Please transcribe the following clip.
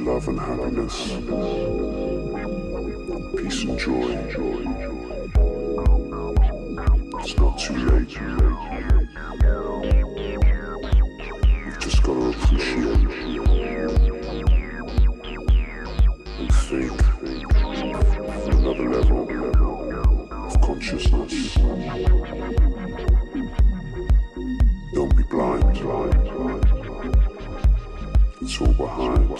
love and happiness, peace and joy. It's not too late. We've just got to appreciate and think another level of consciousness. Don't be blind. All behind